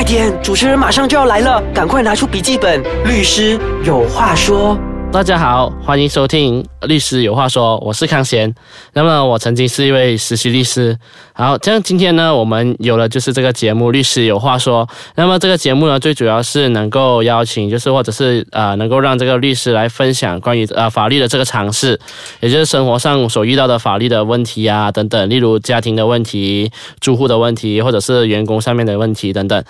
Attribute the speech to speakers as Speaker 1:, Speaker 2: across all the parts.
Speaker 1: 快点，主持人马上就要来了，赶快拿出笔记本，律师有话说。
Speaker 2: 大家好，欢迎收听《律师有话说》，我是康贤。那么我曾经是一位实习律师。好，这样今天呢，我们有了就是这个节目《律师有话说》。那么这个节目呢，最主要是能够邀请，就是或者是呃，能够让这个律师来分享关于呃法律的这个常识，也就是生活上所遇到的法律的问题啊等等，例如家庭的问题、住户的问题，或者是员工上面的问题等等。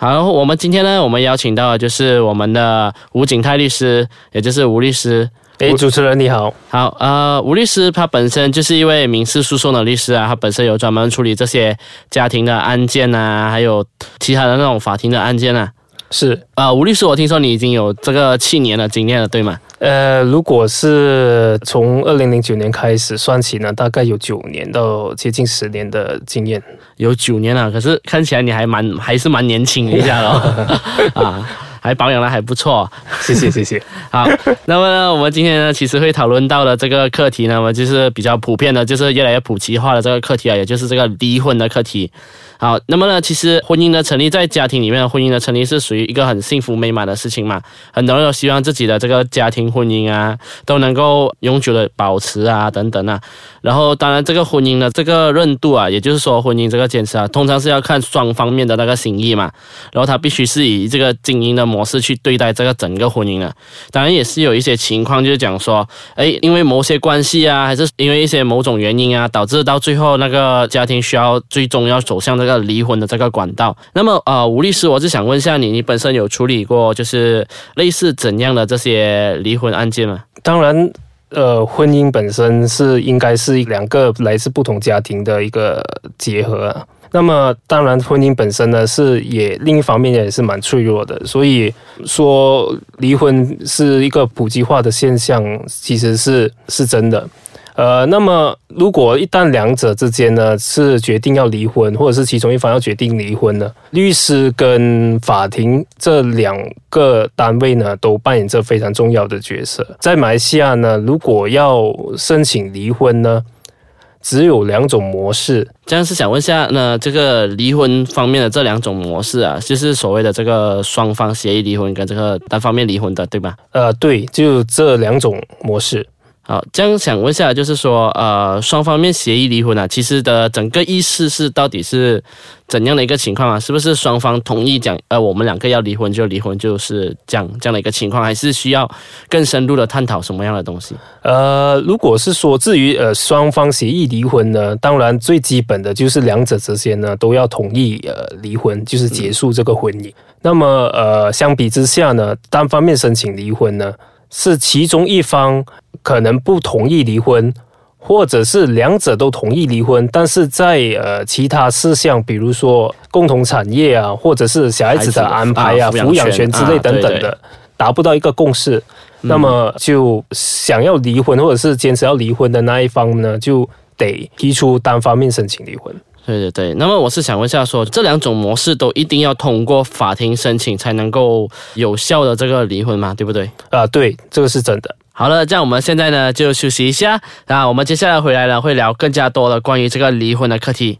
Speaker 2: 好，我们今天呢，我们邀请到的就是我们的吴景泰律师，也就是吴律师。
Speaker 3: 诶，主持人你好。
Speaker 2: 好，呃，吴律师他本身就是一位民事诉讼的律师啊，他本身有专门处理这些家庭的案件啊，还有其他的那种法庭的案件啊。
Speaker 3: 是
Speaker 2: 啊，吴律师，我听说你已经有这个七年的经验了，对吗？
Speaker 3: 呃，如果是从二零零九年开始算起呢，大概有九年到接近十年的经验。
Speaker 2: 有九年了，可是看起来你还蛮还是蛮年轻一下哦。啊，还保养的还不错。
Speaker 3: 谢谢谢谢。
Speaker 2: 好，那么呢，我们今天呢，其实会讨论到的这个课题呢，我们就是比较普遍的，就是越来越普及化的这个课题啊，也就是这个离婚的课题。好，那么呢，其实婚姻的成立在家庭里面，婚姻的成立是属于一个很幸福美满的事情嘛。很多人都希望自己的这个家庭婚姻啊，都能够永久的保持啊，等等啊。然后，当然这个婚姻的这个韧度啊，也就是说婚姻这个坚持啊，通常是要看双方面的那个心意嘛。然后，他必须是以这个经营的 模式去对待这个整个婚姻的。当然，也是有一些情况，就是讲说，哎，因为某些关系啊，还是因为一些某种原因啊，导致到最后那个家庭需要最终要走向这个。离婚的这个管道，那么呃，吴律师，我是想问一下你，你本身有处理过就是类似怎样的这些离婚案件吗？
Speaker 3: 当然，呃，婚姻本身是应该是两个来自不同家庭的一个结合。那么，当然，婚姻本身呢是也另一方面也是蛮脆弱的，所以说离婚是一个普及化的现象，其实是是真的。呃，那么如果一旦两者之间呢是决定要离婚，或者是其中一方要决定离婚呢，律师跟法庭这两个单位呢都扮演着非常重要的角色。在马来西亚呢，如果要申请离婚呢，只有两种模式。
Speaker 2: 这样是想问一下，那这个离婚方面的这两种模式啊，就是所谓的这个双方协议离婚跟这个单方面离婚的，对吧？
Speaker 3: 呃，对，就这两种模式。
Speaker 2: 好，这样想问一下，就是说，呃，双方面协议离婚啊，其实的整个意思是到底是怎样的一个情况啊？是不是双方同意讲，呃，我们两个要离婚就离婚，就是这样这样的一个情况，还是需要更深入的探讨什么样的东西？
Speaker 3: 呃，如果是说至于呃双方协议离婚呢，当然最基本的就是两者之间呢都要同意呃离婚，就是结束这个婚姻。那么呃相比之下呢，单方面申请离婚呢？是其中一方可能不同意离婚，或者是两者都同意离婚，但是在呃其他事项，比如说共同产业啊，或者是小孩子的安排啊、抚养权之类等等的，达不到一个共识，那么就想要离婚或者是坚持要离婚的那一方呢，就得提出单方面申请离婚。
Speaker 2: 对对对，那么我是想问一下，说这两种模式都一定要通过法庭申请才能够有效的这个离婚吗？对不对？
Speaker 3: 啊，对，这个是真的。
Speaker 2: 好了，这样我们现在呢就休息一下，那我们接下来回来呢会聊更加多的关于这个离婚的课题。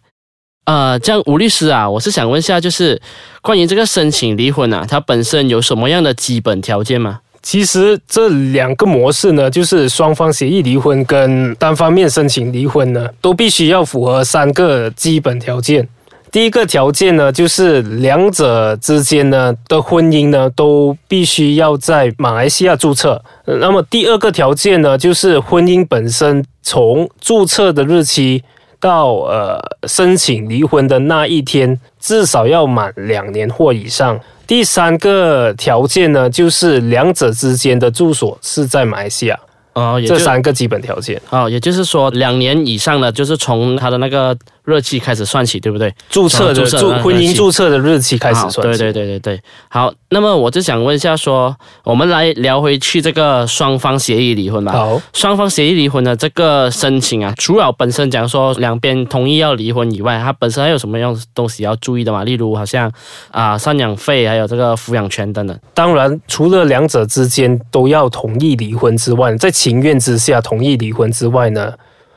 Speaker 2: 呃，这样吴律师啊，我是想问一下，就是关于这个申请离婚啊，它本身有什么样的基本条件吗？
Speaker 3: 其实这两个模式呢，就是双方协议离婚跟单方面申请离婚呢，都必须要符合三个基本条件。第一个条件呢，就是两者之间呢的婚姻呢都必须要在马来西亚注册。那么第二个条件呢，就是婚姻本身从注册的日期到呃申请离婚的那一天，至少要满两年或以上。第三个条件呢，就是两者之间的住所是在马来西亚。哦，这三个基本条件。
Speaker 2: 哦，也就是说两年以上的，就是从他的那个。日期开始算起，对不对？
Speaker 3: 注册的注婚姻注册的日期开始算。
Speaker 2: 对对对对对。好，那么我就想问一下，说我们来聊回去这个双方协议离婚吧。
Speaker 3: 好，
Speaker 2: 双方协议离婚的这个申请啊，除了本身讲说两边同意要离婚以外，它本身还有什么样东西要注意的嘛？例如，好像啊赡养费，还有这个抚养权等等。
Speaker 3: 当然，除了两者之间都要同意离婚之外，在情愿之下同意离婚之外呢，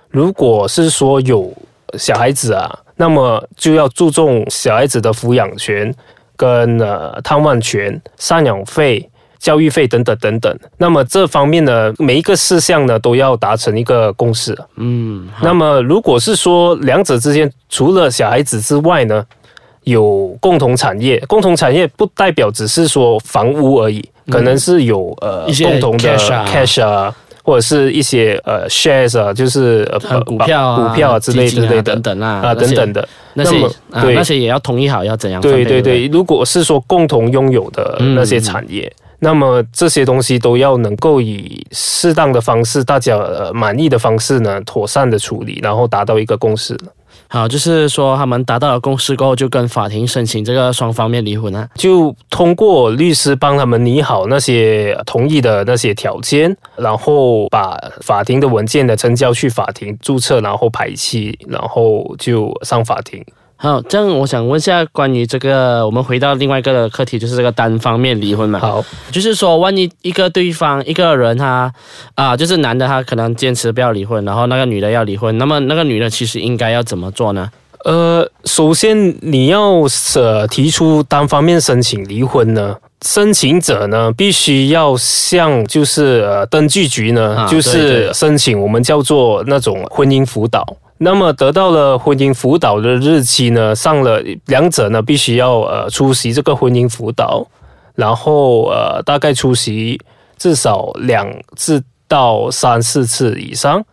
Speaker 3: 如果是说有。小孩子啊，那么就要注重小孩子的抚养权，跟呃探望权、赡养费、教育费等等等等。那么这方面呢，每一个事项呢都要达成一个共识。
Speaker 2: 嗯，
Speaker 3: 那么如果是说两者之间除了小孩子之外呢，有共同产业，共同产业不代表只是说房屋而已，可能是有呃共同的
Speaker 2: cash 啊
Speaker 3: cash 啊。或者是一些呃 shares 啊，就是
Speaker 2: 股票啊、
Speaker 3: 股票啊之类的
Speaker 2: 等等啊
Speaker 3: 啊等等的。
Speaker 2: 那些
Speaker 3: 那
Speaker 2: 些也要同意好要怎样
Speaker 3: 对对对，如果是说共同拥有的那些产业，那么这些东西都要能够以适当的方式，大家呃满意的方式呢，妥善的处理，然后达到一个共识。
Speaker 2: 好，就是说他们达到了共识过后，就跟法庭申请这个双方面离婚啊。
Speaker 3: 就通过律师帮他们拟好那些同意的那些条件，然后把法庭的文件的呈交去法庭注册，然后排期，然后就上法庭。
Speaker 2: 好，这样我想问一下关于这个，我们回到另外一个的课题，就是这个单方面离婚嘛。
Speaker 3: 好，
Speaker 2: 就是说，万一一个对方一个人他啊、就是男的他可能坚持不要离婚，然后那个女的要离婚，那么那个女的其实应该要怎么做呢？
Speaker 3: 呃，首先你要呃提出单方面申请离婚呢，申请者呢必须要向就是呃登记局呢，
Speaker 2: 啊
Speaker 3: 就是申请我们叫做那种婚姻辅导。那么得到了婚姻辅导的日期呢，上了两者呢必须要呃出席这个婚姻辅导，然后呃大概出席至少两次到三四次以上。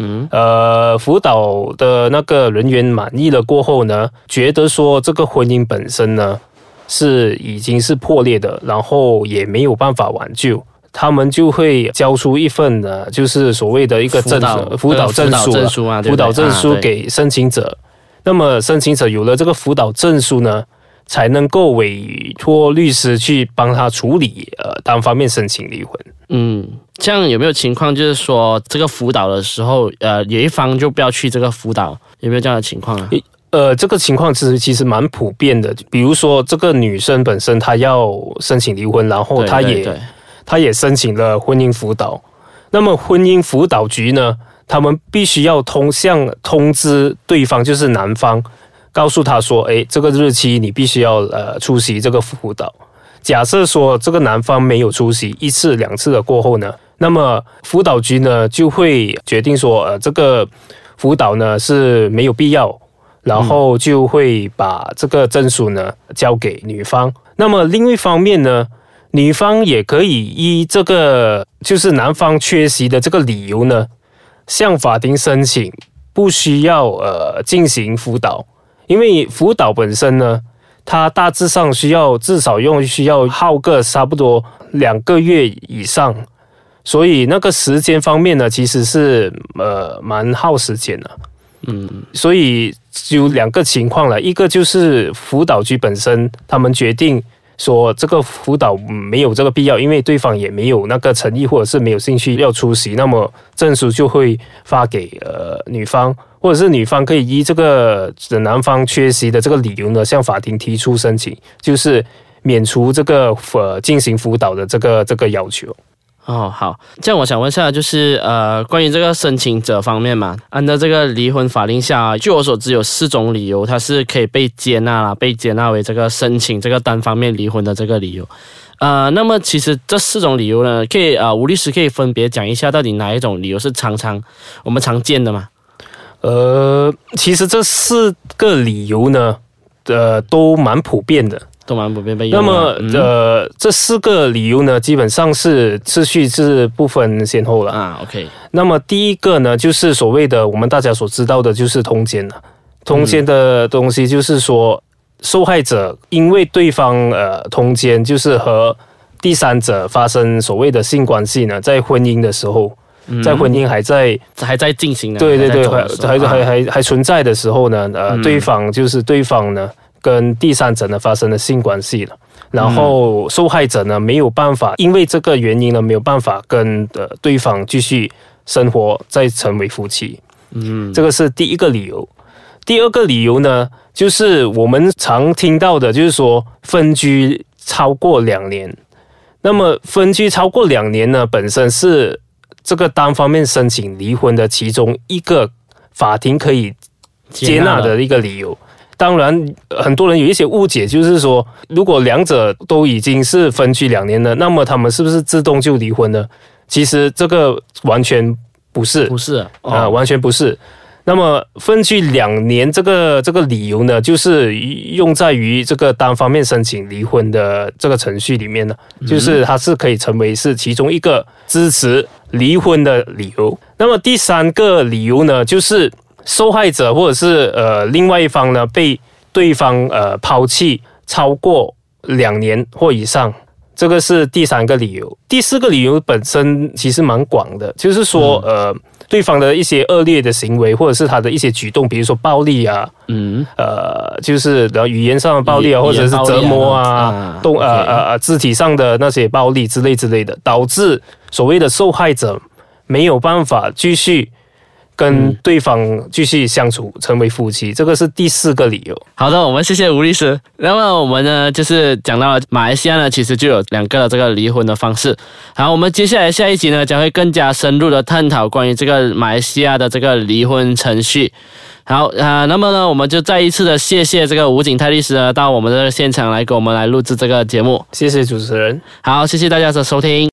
Speaker 2: 嗯，
Speaker 3: 呃，辅导的那个人员满意了过后呢，觉得说这个婚姻本身呢是已经是破裂的，然后也没有办法挽救，他们就会交出一份呢，就是所谓的一个证
Speaker 2: 辅导
Speaker 3: 辅导证书
Speaker 2: 辅导证书啊对
Speaker 3: 辅导证书给申请者。那么申请者有了这个辅导证书呢，才能够委托律师去帮他处理呃单方面申请离婚。
Speaker 2: 嗯，这样有没有情况，就是说这个辅导的时候，呃，有一方就不要去这个辅导，有没有这样的情况啊？
Speaker 3: 呃，这个情况其实其实蛮普遍的。比如说，这个女生本身她要申请离婚，然后
Speaker 2: 对
Speaker 3: 她也
Speaker 2: 对对
Speaker 3: 她也申请了婚姻辅导。那么婚姻辅导局呢，他们必须要通向通知对方，就是男方，告诉他说，诶，这个日期你必须要呃出席这个辅导。假设说这个男方没有出席一次两次的过后呢，那么辅导局呢就会决定说，呃，这个辅导呢是没有必要，然后就会把这个证书呢交给女方。那么另一方面呢，女方也可以依这个就是男方缺席的这个理由呢，向法庭申请不需要呃进行辅导，因为辅导本身呢，它大致上需要至少用需要耗个差不多两个月以上，所以那个时间方面呢，其实是呃蛮耗时间的。
Speaker 2: 嗯，
Speaker 3: 所以有两个情况了，一个就是辅导局本身他们决定说这个辅导没有这个必要，因为对方也没有那个诚意或者是没有兴趣要出席，那么证书就会发给呃女方，或者是女方可以依这个男方缺席的这个理由呢，向法庭提出申请，就是免除这个呃进行辅导的这个这个要求。
Speaker 2: 哦，好，这样我想问一下，就是呃，关于这个申请者方面嘛，按照这个离婚法令下，据我所知有四种理由，它是可以被接纳啦，被接纳为这个申请这个单方面离婚的这个理由。呃，那么其实这四种理由呢，可以呃，吴律师可以分别讲一下，到底哪一种理由是常常我们常见的嘛？
Speaker 3: 呃，其实这四个理由呢，呃，都蛮普遍的。
Speaker 2: 都蛮普遍被用
Speaker 3: 那么，
Speaker 2: 嗯
Speaker 3: 呃，这四个理由呢，基本上是次序是不分先后了。
Speaker 2: 啊，OK，
Speaker 3: 那么第一个呢，就是所谓的我们大家所知道的，就是通奸了。通奸的东西就是说，受害者因为对方呃通奸，就是和第三者发生所谓的性关系呢，在婚姻的时候，在婚姻还在
Speaker 2: 还在进行的，
Speaker 3: 对对对，还
Speaker 2: 还
Speaker 3: 还还
Speaker 2: 啊
Speaker 3: 还还存在的时候呢，呃，
Speaker 2: 嗯。
Speaker 3: 对方就是对方呢跟第三者呢发生了性关系了，然后受害者呢没有办法，因为这个原因呢没有办法跟呃对方继续生活，再成为夫妻，
Speaker 2: 嗯，
Speaker 3: 这个是第一个理由。第二个理由呢，就是我们常听到的，就是说分居超过两年。那么分居超过两年呢，本身是这个单方面申请离婚的其中一个法庭可以接纳的一个理由。当然，很多人有一些误解，就是说，如果两者都已经是分居两年了，那么他们是不是自动就离婚呢？其实这个完全不是，
Speaker 2: 不是啊、
Speaker 3: 啊、完全不是。那么分居两年这个这个理由呢，就是用在于这个单方面申请离婚的这个程序里面呢，就是它是可以成为是其中一个支持离婚的理由。那么第三个理由呢，就是受害者或者是呃另外一方呢被对方呃抛弃超过两年或以上。这个是第三个理由，第四个理由本身其实蛮广的，就是说，呃，对方的一些恶劣的行为，或者是他的一些举动，比如说暴力啊，
Speaker 2: 嗯，
Speaker 3: 呃，就是然后语言上的暴力啊，或者是折磨
Speaker 2: 啊
Speaker 3: 啊，动呃呃呃肢体上的那些暴力之类之类的，导致所谓的受害者没有办法继续跟对方继续相处，成为夫妻，这个是第四个理由。
Speaker 2: 好的，我们谢谢吴律师。那么我们呢，就是讲到了马来西亚呢，其实就有两个这个离婚的方式。好，我们接下来下一集呢，将会更加深入的探讨关于这个马来西亚的这个离婚程序。好啊、呃那么呢，我们就再一次的谢谢这个吴景泰律师呢，到我们的现场来给我们来录制这个节目。
Speaker 3: 谢谢主持人。
Speaker 2: 好，谢谢大家的收听。